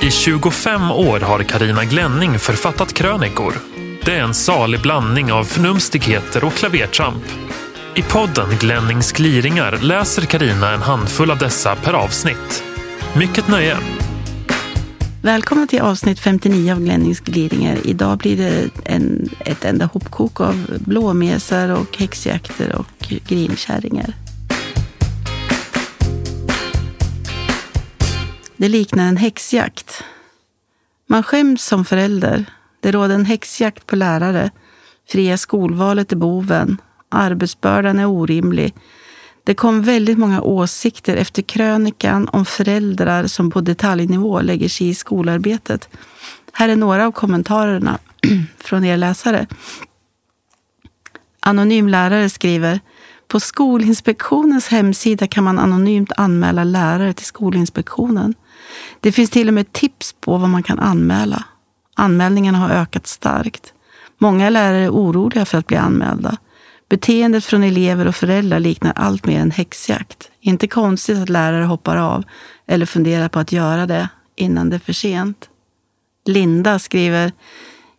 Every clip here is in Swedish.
I 25 år har Karina Glänning författat krönikor. Det är en salig blandning av förnumstigheter och klavertramp. I podden Glennings gliringar läser Karina en handfull av dessa per avsnitt. Mycket nöje! Välkomna till avsnitt 59 av Glennings gliringar. Idag blir det en, ett enda hopkok av blåmesar och häxjakter och grinkärringar. Det liknar en häxjakt. Man skäms som förälder. Det råder en häxjakt på lärare. Fria skolvalet är boven. Arbetsbördan är orimlig. Det kom väldigt många åsikter efter krönikan om föräldrar som på detaljnivå lägger sig i skolarbetet. Här är några av kommentarerna från er läsare. Anonym lärare skriver På Skolinspektionens hemsida kan man anonymt anmäla lärare till Skolinspektionen. Det finns till och med tips på vad man kan anmäla. Anmälningarna har ökat starkt. Många lärare är oroliga för att bli anmälda. Beteendet från elever och föräldrar liknar allt mer en häxjakt. Inte konstigt att lärare hoppar av eller funderar på att göra det innan det är för sent. Linda skriver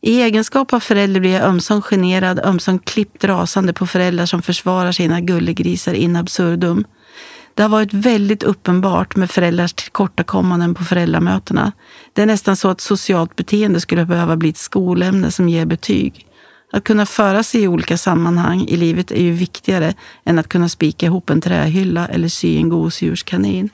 i egenskap av förälder blir jag ömsom generad, ömsom klippt rasande på föräldrar som försvarar sina gullegrisar in absurdum. Det har varit väldigt uppenbart med föräldrars tillkortakommanden på föräldramötena. Det är nästan så att socialt beteende skulle behöva bli ett skolämne som ger betyg. Att kunna föra sig i olika sammanhang i livet är ju viktigare än att kunna spika ihop en trähylla eller sy en gosedjurskanin.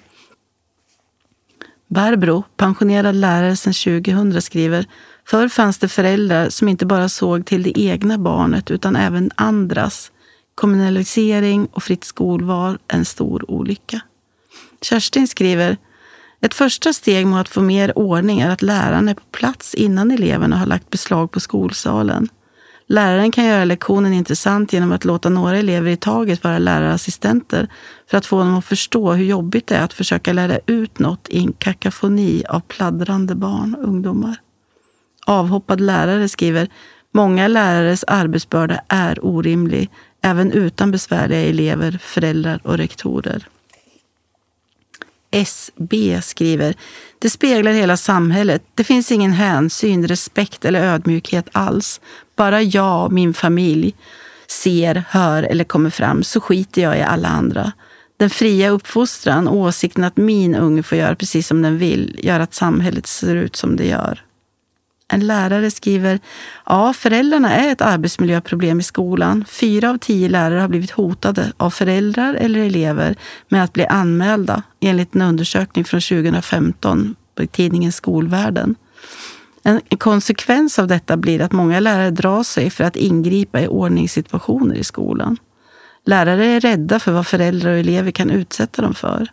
Barbro, pensionerad lärare sedan 2000, skriver Förr fanns det föräldrar som inte bara såg till det egna barnet utan även andras. Kommunalisering och fritt skolval en stor olycka. Kerstin skriver ett första steg mot att få mer ordning är att läraren är på plats innan eleverna har lagt beslag på skolsalen. Läraren kan göra lektionen intressant genom att låta några elever i taget vara lärarassistenter för att få dem att förstå hur jobbigt det är att försöka lära ut något i en kakafoni av pladdrande barn och ungdomar. Avhoppad lärare skriver Många lärares arbetsbörda är orimlig, även utan besvärliga elever, föräldrar och rektorer. SB skriver Det speglar hela samhället. Det finns ingen hänsyn, respekt eller ödmjukhet alls. Bara jag och min familj ser, hör eller kommer fram så skiter jag i alla andra. Den fria uppfostran och åsikten att min unge får göra precis som den vill gör att samhället ser ut som det gör. En lärare skriver ja, föräldrarna är ett arbetsmiljöproblem i skolan. Fyra av tio lärare har blivit hotade av föräldrar eller elever med att bli anmälda enligt en undersökning från 2015 i tidningen Skolvärlden. En konsekvens av detta blir att många lärare drar sig för att ingripa i ordningssituationer i skolan. Lärare är rädda för vad föräldrar och elever kan utsätta dem för.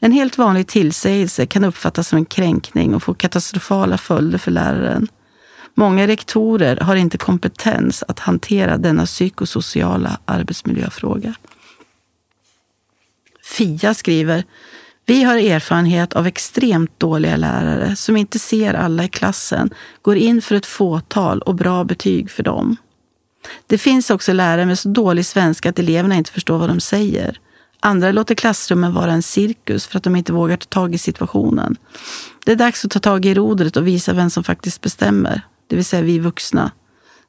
En helt vanlig tillsägelse kan uppfattas som en kränkning och få katastrofala följder för läraren. Många rektorer har inte kompetens att hantera denna psykosociala arbetsmiljöfråga. Fia skriver vi har erfarenhet av extremt dåliga lärare som inte ser alla i klassen, går in för ett fåtal och bra betyg för dem. Det finns också lärare med så dålig svenska att eleverna inte förstår vad de säger. Andra låter klassrummen vara en cirkus för att de inte vågar ta tag i situationen. Det är dags att ta tag i rodret och visa vem som faktiskt bestämmer, det vill säga vi vuxna.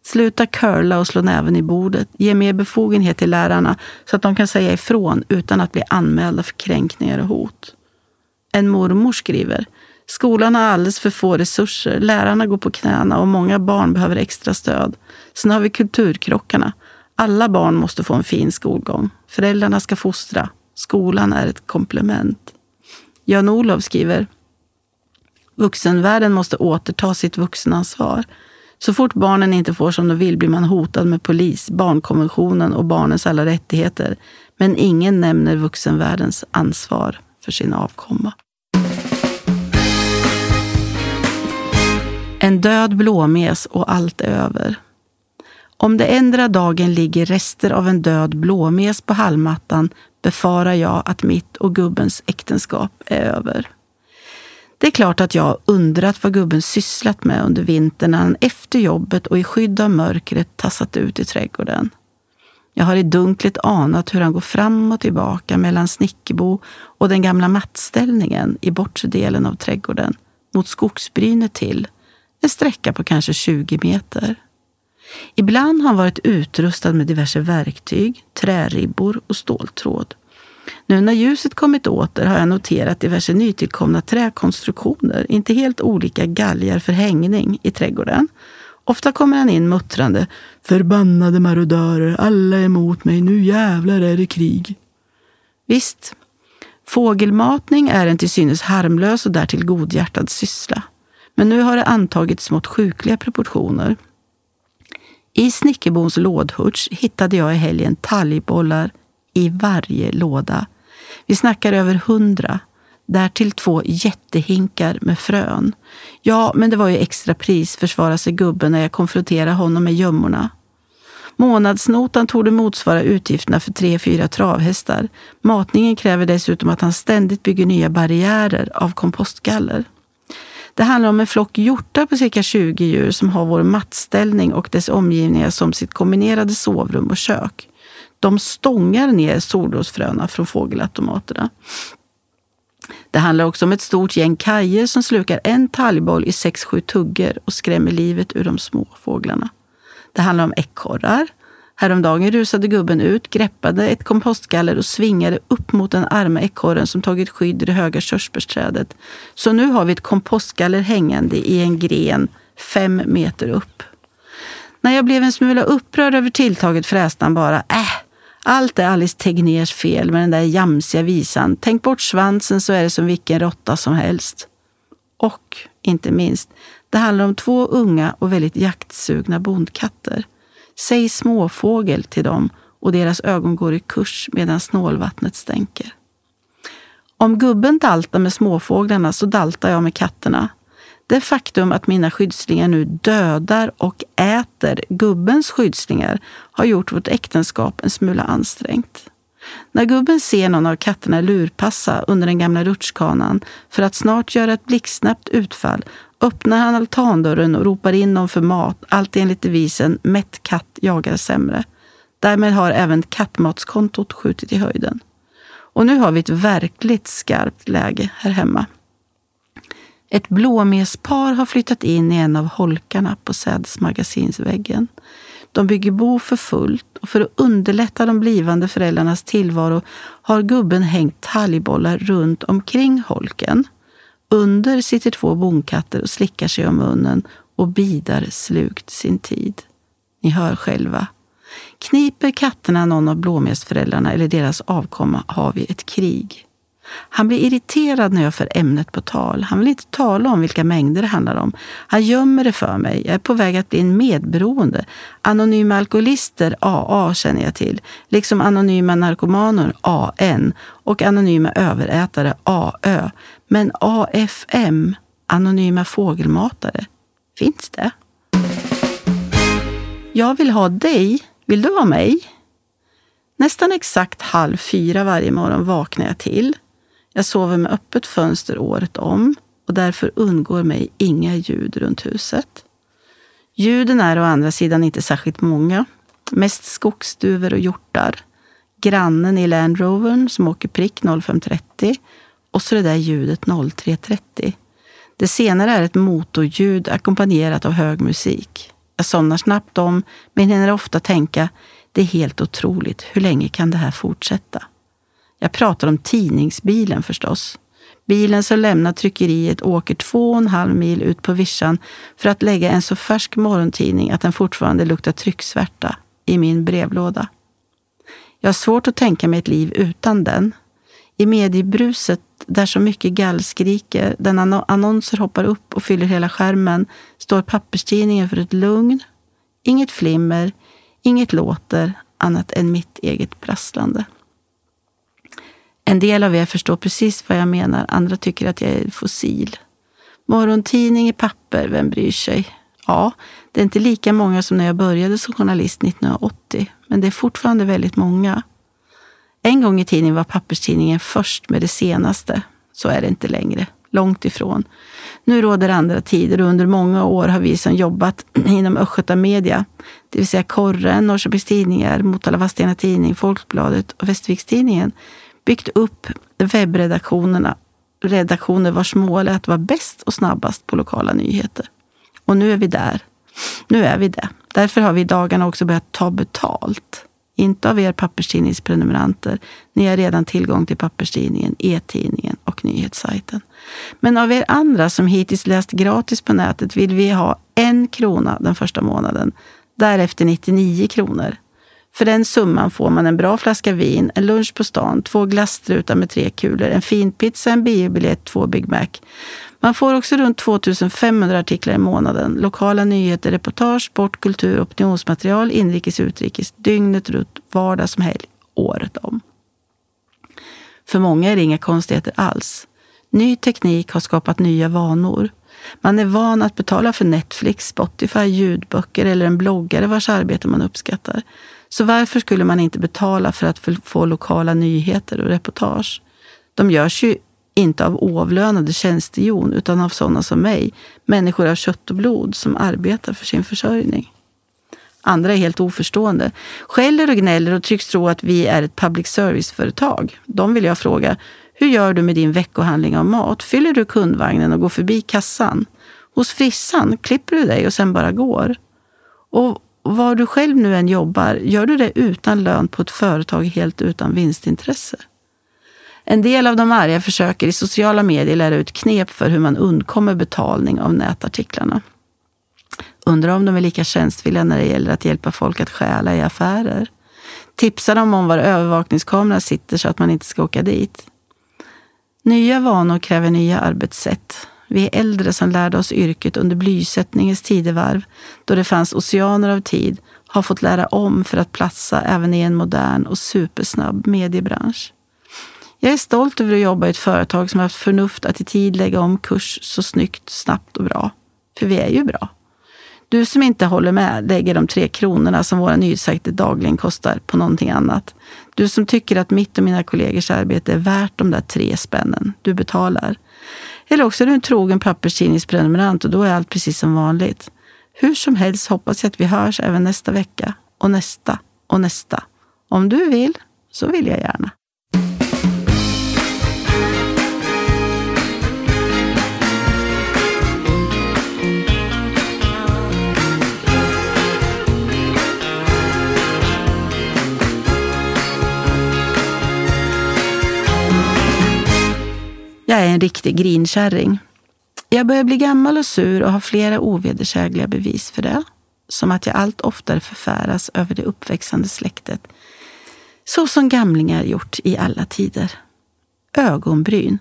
Sluta curla och slå näven i bordet. Ge mer befogenhet till lärarna så att de kan säga ifrån utan att bli anmälda för kränkningar och hot. En mormor skriver Skolan har alldeles för få resurser, lärarna går på knäna och många barn behöver extra stöd. Sen har vi kulturkrockarna. Alla barn måste få en fin skolgång. Föräldrarna ska fostra. Skolan är ett komplement. Jan-Olov skriver Vuxenvärlden måste återta sitt vuxenansvar. Så fort barnen inte får som de vill blir man hotad med polis, barnkonventionen och barnens alla rättigheter. Men ingen nämner vuxenvärldens ansvar för sin avkomma. En död blåmes och allt är över. Om det ändra dagen ligger rester av en död blåmes på hallmattan befarar jag att mitt och gubbens äktenskap är över. Det är klart att jag undrat vad gubben sysslat med under vintern när han efter jobbet och i skydd av mörkret tassat ut i trädgården. Jag har i dunklet anat hur han går fram och tillbaka mellan Snickerbo och den gamla mattställningen i bortre delen av trädgården. mot skogsbrynet till. En sträcka på kanske 20 meter. Ibland har han varit utrustad med diverse verktyg, träribbor och ståltråd. Nu när ljuset kommit åter har jag noterat diverse nytillkomna träkonstruktioner, inte helt olika galgar för hängning i trädgården. Ofta kommer han in muttrande. Förbannade marodörer, alla är emot mig, nu jävlar är det krig. Visst, fågelmatning är en till synes harmlös och därtill godhjärtad syssla. Men nu har det antagit smått sjukliga proportioner. I Snickerbons lådhurts hittade jag i helgen talgbollar i varje låda. Vi snackar över hundra. Därtill två jättehinkar med frön. Ja, men det var ju extra pris, försvarade sig gubben när jag konfronterade honom med gömmorna. Månadsnotan torde motsvara utgifterna för tre, fyra travhästar. Matningen kräver dessutom att han ständigt bygger nya barriärer av kompostgaller. Det handlar om en flock hjortar på cirka 20 djur som har vår mattställning och dess omgivningar som sitt kombinerade sovrum och kök. De stångar ner solrosfröna från fågelautomaterna. Det handlar också om ett stort gäng kajer som slukar en talgboll i sex sju tuggor och skrämmer livet ur de små fåglarna. Det handlar om ekorrar. Häromdagen rusade gubben ut, greppade ett kompostgaller och svingade upp mot den arma ekorren som tagit skydd i det höga körsbärsträdet. Så nu har vi ett kompostgaller hängande i en gren fem meter upp. När jag blev en smula upprörd över tilltaget fräste han bara äh, allt är Alice Tegnérs fel med den där jamsiga visan. Tänk bort svansen så är det som vilken råtta som helst. Och, inte minst, det handlar om två unga och väldigt jaktsugna bondkatter. Säg småfågel till dem och deras ögon går i kurs medan snålvattnet stänker. Om gubben daltar med småfåglarna så daltar jag med katterna. Det faktum att mina skyddslingar nu dödar och äter gubbens skyddslingar har gjort vårt äktenskap en smula ansträngt. När gubben ser någon av katterna lurpassa under den gamla rutschkanan för att snart göra ett blixtsnabbt utfall öppnar han altandörren och ropar in dem för mat, allt enligt devisen mätt katt jagar sämre. Därmed har även kattmatskontot skjutit i höjden. Och nu har vi ett verkligt skarpt läge här hemma. Ett blåmespar har flyttat in i en av holkarna på sädesmagasinsväggen. De bygger bo för fullt och för att underlätta de blivande föräldrarnas tillvaro har gubben hängt talgbollar runt omkring holken. Under sitter två bonkatter och slickar sig om munnen och bidar slukt sin tid. Ni hör själva. Kniper katterna någon av blåmesföräldrarna eller deras avkomma har vi ett krig. Han blir irriterad när jag för ämnet på tal. Han vill inte tala om vilka mängder det handlar om. Han gömmer det för mig. Jag är på väg att bli en medberoende. Anonyma alkoholister, AA, känner jag till. Liksom anonyma narkomaner, AN. Och anonyma överätare, AÖ. Men AFM, anonyma fågelmatare, finns det? Jag vill ha dig. Vill du ha mig? Nästan exakt halv fyra varje morgon vaknar jag till. Jag sover med öppet fönster året om och därför undgår mig inga ljud runt huset. Ljuden är å andra sidan inte särskilt många. Mest skogsduvor och hjortar. Grannen i Land Rovern som åker prick 0530 och så det där ljudet 0330. Det senare är ett motorljud ackompanjerat av hög musik. Jag somnar snabbt om, men hinner ofta tänka, det är helt otroligt, hur länge kan det här fortsätta? Jag pratar om tidningsbilen förstås. Bilen som lämnar tryckeriet åker två och en halv mil ut på vischan för att lägga en så färsk morgontidning att den fortfarande luktar trycksvärta i min brevlåda. Jag har svårt att tänka mig ett liv utan den. I mediebruset där så mycket gallskriker, där annonser hoppar upp och fyller hela skärmen, står papperstidningen för ett lugn. Inget flimmer, inget låter annat än mitt eget prasslande. En del av er förstår precis vad jag menar, andra tycker att jag är fossil. Morgontidning i papper, vem bryr sig? Ja, det är inte lika många som när jag började som journalist 1980, men det är fortfarande väldigt många. En gång i tiden var papperstidningen först med det senaste. Så är det inte längre. Långt ifrån. Nu råder andra tider och under många år har vi som jobbat inom Östgöta Media, det vill säga Korren, Norrköpings Tidningar, Motala Vadstena Tidning, Folkbladet och Västerviks Tidningen, byggt upp webbredaktionerna redaktioner vars mål är att vara bäst och snabbast på lokala nyheter. Och nu är vi där. Nu är vi det. Därför har vi i dagarna också börjat ta betalt. Inte av er papperstidningsprenumeranter. Ni har redan tillgång till papperstidningen, e-tidningen och nyhetssajten. Men av er andra som hittills läst gratis på nätet vill vi ha en krona den första månaden. Därefter 99 kronor. För den summan får man en bra flaska vin, en lunch på stan, två glasstrutar med tre kulor, en fin pizza, en biobiljett, två Big Mac. Man får också runt 2500 artiklar i månaden. Lokala nyheter, reportage, sport, kultur, opinionsmaterial, inrikes, utrikes, dygnet runt, vardag som helg, året om. För många är det inga konstigheter alls. Ny teknik har skapat nya vanor. Man är van att betala för Netflix, Spotify, ljudböcker eller en bloggare vars arbete man uppskattar. Så varför skulle man inte betala för att få lokala nyheter och reportage? De görs ju inte av oavlönade tjänstehjon utan av sådana som mig, människor av kött och blod som arbetar för sin försörjning. Andra är helt oförstående, skäller och gnäller och tycks tro att vi är ett public service-företag. De vill jag fråga, hur gör du med din veckohandling av mat? Fyller du kundvagnen och går förbi kassan? Hos frissan klipper du dig och sen bara går? Och var du själv nu än jobbar, gör du det utan lön på ett företag helt utan vinstintresse? En del av de arga försöker i sociala medier lära ut knep för hur man undkommer betalning av nätartiklarna. Undrar om de är lika tjänstvilliga när det gäller att hjälpa folk att stjäla i affärer. Tipsar de om var övervakningskameran sitter så att man inte ska åka dit. Nya vanor kräver nya arbetssätt. Vi äldre som lärde oss yrket under blysättningens tidevarv, då det fanns oceaner av tid, har fått lära om för att platsa även i en modern och supersnabb mediebransch. Jag är stolt över att jobba i ett företag som har haft förnuft att i tid lägga om kurs så snyggt, snabbt och bra. För vi är ju bra. Du som inte håller med lägger de tre kronorna som våra nyhetssajter dagligen kostar på någonting annat. Du som tycker att mitt och mina kollegors arbete är värt de där tre spännen. Du betalar. Eller också är du en trogen papperstidningsprenumerant och då är allt precis som vanligt. Hur som helst hoppas jag att vi hörs även nästa vecka och nästa och nästa. Om du vill så vill jag gärna. Jag är en riktig grinkärring. Jag börjar bli gammal och sur och har flera ovedersägliga bevis för det. Som att jag allt oftare förfäras över det uppväxande släktet. Så som gamlingar gjort i alla tider. Ögonbryn.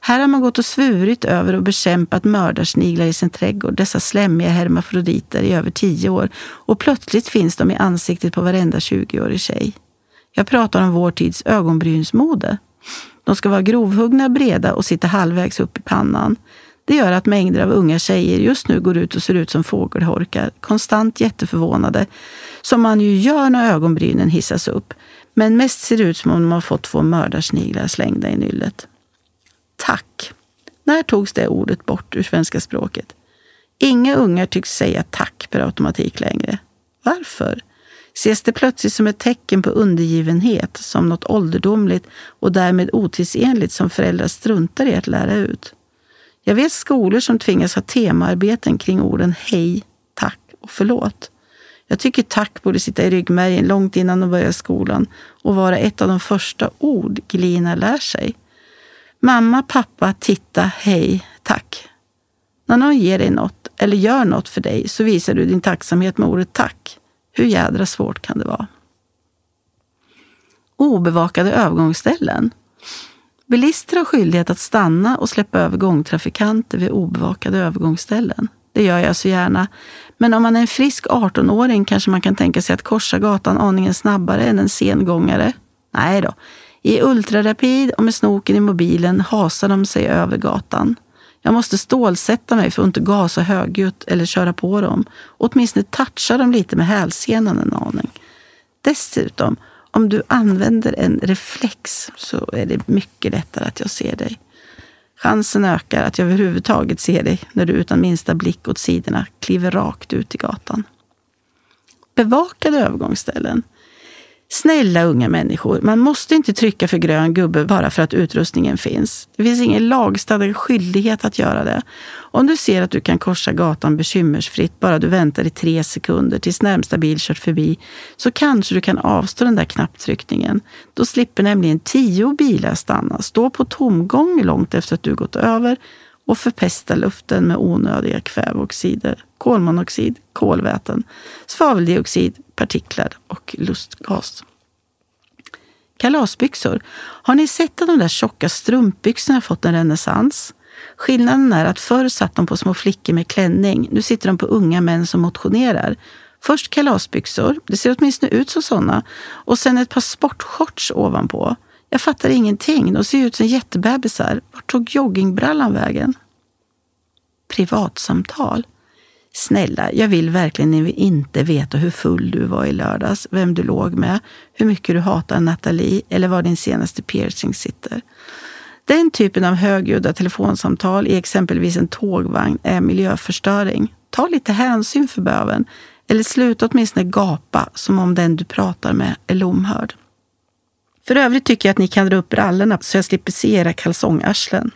Här har man gått och svurit över och bekämpat mördarsniglar i sin trädgård, dessa slemmiga hermafroditer i över tio år och plötsligt finns de i ansiktet på varenda 20-årig tjej. Jag pratar om vår tids ögonbrynsmode. De ska vara grovhuggna, breda och sitta halvvägs upp i pannan. Det gör att mängder av unga tjejer just nu går ut och ser ut som fågelholkar, konstant jätteförvånade, som man ju gör när ögonbrynen hissas upp, men mest ser det ut som om de har fått två mördarsniglar slängda i nyllet. Tack. När togs det ordet bort ur svenska språket? Inga ungar tycks säga tack per automatik längre. Varför? Ses det plötsligt som ett tecken på undergivenhet, som något ålderdomligt och därmed otidsenligt som föräldrar struntar i att lära ut. Jag vet skolor som tvingas ha temaarbeten kring orden hej, tack och förlåt. Jag tycker tack borde sitta i ryggmärgen långt innan de börjar skolan och vara ett av de första ord Glina lär sig. Mamma, pappa, titta, hej, tack. När någon ger dig något eller gör något för dig så visar du din tacksamhet med ordet tack. Hur jädra svårt kan det vara? Obevakade övergångsställen. Bilister har skyldighet att stanna och släppa över gångtrafikanter vid obevakade övergångsställen. Det gör jag så gärna. Men om man är en frisk 18-åring kanske man kan tänka sig att korsa gatan aningen snabbare än en sengångare. Nej då. I ultrarapid och med snoken i mobilen hasar de sig över gatan. Jag måste stålsätta mig för att inte gasa högljutt eller köra på dem. åtminstone toucha dem lite med hälsenan en aning. Dessutom, om du använder en reflex så är det mycket lättare att jag ser dig. Chansen ökar att jag överhuvudtaget ser dig när du utan minsta blick åt sidorna kliver rakt ut i gatan. Bevakade övergångsställen. Snälla unga människor, man måste inte trycka för grön gubbe bara för att utrustningen finns. Det finns ingen lagstadgad skyldighet att göra det. Om du ser att du kan korsa gatan bekymmersfritt bara du väntar i tre sekunder tills närmsta bil kört förbi så kanske du kan avstå den där knapptryckningen. Då slipper nämligen tio bilar stanna, stå på tomgång långt efter att du gått över och förpesta luften med onödiga kväveoxider, kolmonoxid, kolväten, svaveldioxid, partiklar och lustgas. Kalasbyxor. Har ni sett att de där tjocka strumpbyxorna fått en renässans? Skillnaden är att förr satt de på små flickor med klänning. Nu sitter de på unga män som motionerar. Först kalasbyxor, det ser åtminstone ut som sådana, och sen ett par sportshorts ovanpå. Jag fattar ingenting. De ser ut som jättebebisar. Vart tog joggingbrallan vägen? Privatsamtal. Snälla, jag vill verkligen inte veta hur full du var i lördags, vem du låg med, hur mycket du hatar Nathalie eller var din senaste piercing sitter. Den typen av högljudda telefonsamtal i exempelvis en tågvagn är miljöförstöring. Ta lite hänsyn för böven. Eller sluta åtminstone gapa som om den du pratar med är lomhörd. För övrigt tycker jag att ni kan dra upp brallorna så jag slipper se era kalsongarslen.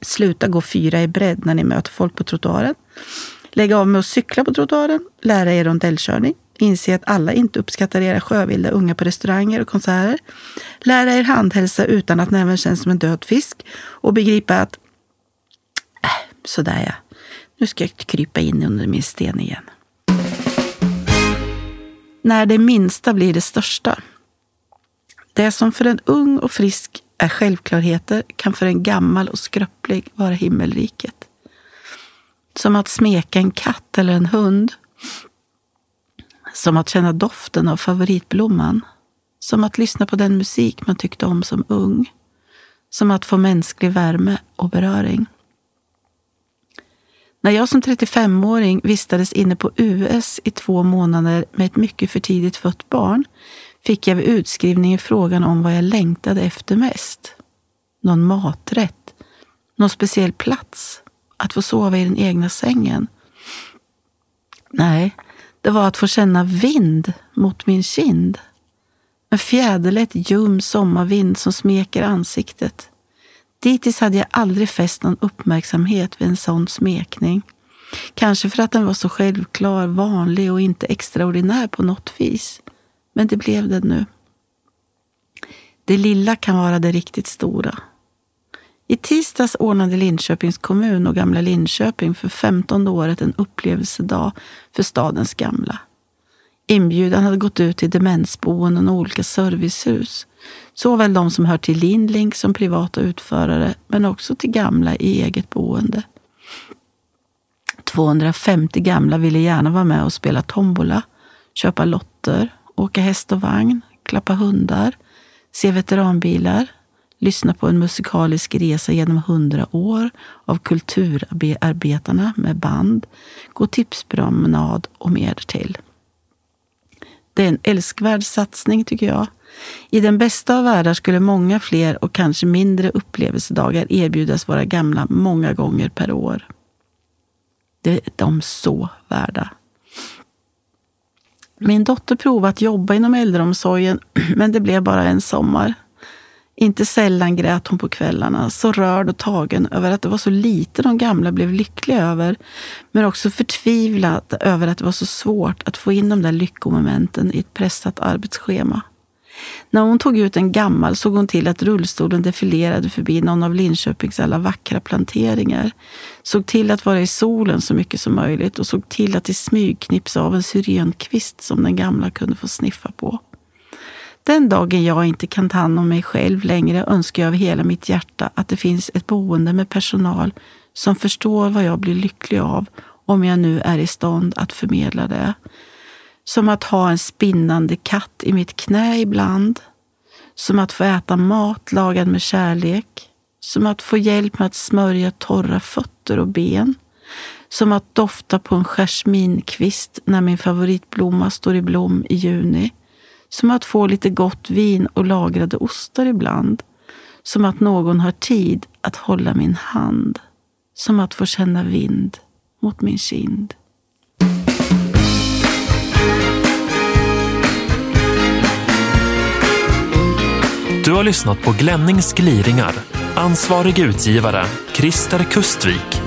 Sluta gå fyra i bredd när ni möter folk på trottoaren. Lägg av med att cykla på trottoaren, lära er rondellkörning, inse att alla inte uppskattar era sjövilda unga på restauranger och konserter, lära er handhälsa utan att näven känns som en död fisk och begripa att äh, sådär ja, nu ska jag krypa in under min sten igen. När det minsta blir det största. Det som för en ung och frisk är självklarheter kan för en gammal och skröplig vara himmelriket. Som att smeka en katt eller en hund. Som att känna doften av favoritblomman. Som att lyssna på den musik man tyckte om som ung. Som att få mänsklig värme och beröring. När jag som 35-åring vistades inne på US i två månader med ett mycket för tidigt fött barn fick jag vid utskrivningen frågan om vad jag längtade efter mest. Någon maträtt? Någon speciell plats? Att få sova i den egna sängen? Nej, det var att få känna vind mot min kind. En fjäderlätt ljum sommarvind som smeker ansiktet. Dittills hade jag aldrig fäst någon uppmärksamhet vid en sån smekning. Kanske för att den var så självklar, vanlig och inte extraordinär på något vis. Men det blev det nu. Det lilla kan vara det riktigt stora. I tisdags ordnade Linköpings kommun och Gamla Linköping för femtonde året en upplevelsedag för stadens gamla. Inbjudan hade gått ut till demensboenden och olika servicehus. Såväl de som hör till Lindlink som privata utförare, men också till gamla i eget boende. 250 gamla ville gärna vara med och spela tombola, köpa lotter, åka häst och vagn, klappa hundar, se veteranbilar, lyssna på en musikalisk resa genom hundra år av kulturarbetarna med band, gå tipspromenad och mer till. Det är en älskvärd satsning tycker jag. I den bästa av världar skulle många fler och kanske mindre upplevelsedagar erbjudas våra gamla många gånger per år. Det är de så värda. Min dotter provade att jobba inom äldreomsorgen, men det blev bara en sommar. Inte sällan grät hon på kvällarna, så rörd och tagen över att det var så lite de gamla blev lyckliga över, men också förtvivlad över att det var så svårt att få in de där lyckomomenten i ett pressat arbetsschema. När hon tog ut en gammal såg hon till att rullstolen defilerade förbi någon av Linköpings alla vackra planteringar. Såg till att vara i solen så mycket som möjligt och såg till att i smyg knipsa av en syrenkvist som den gamla kunde få sniffa på. Den dagen jag inte kan ta hand om mig själv längre önskar jag av hela mitt hjärta att det finns ett boende med personal som förstår vad jag blir lycklig av om jag nu är i stånd att förmedla det. Som att ha en spinnande katt i mitt knä ibland. Som att få äta mat lagad med kärlek. Som att få hjälp med att smörja torra fötter och ben. Som att dofta på en jasminkvist när min favoritblomma står i blom i juni. Som att få lite gott vin och lagrade ostar ibland. Som att någon har tid att hålla min hand. Som att få känna vind mot min kind. Du har lyssnat på Glennings gliringar. Ansvarig utgivare, Christer Kustvik.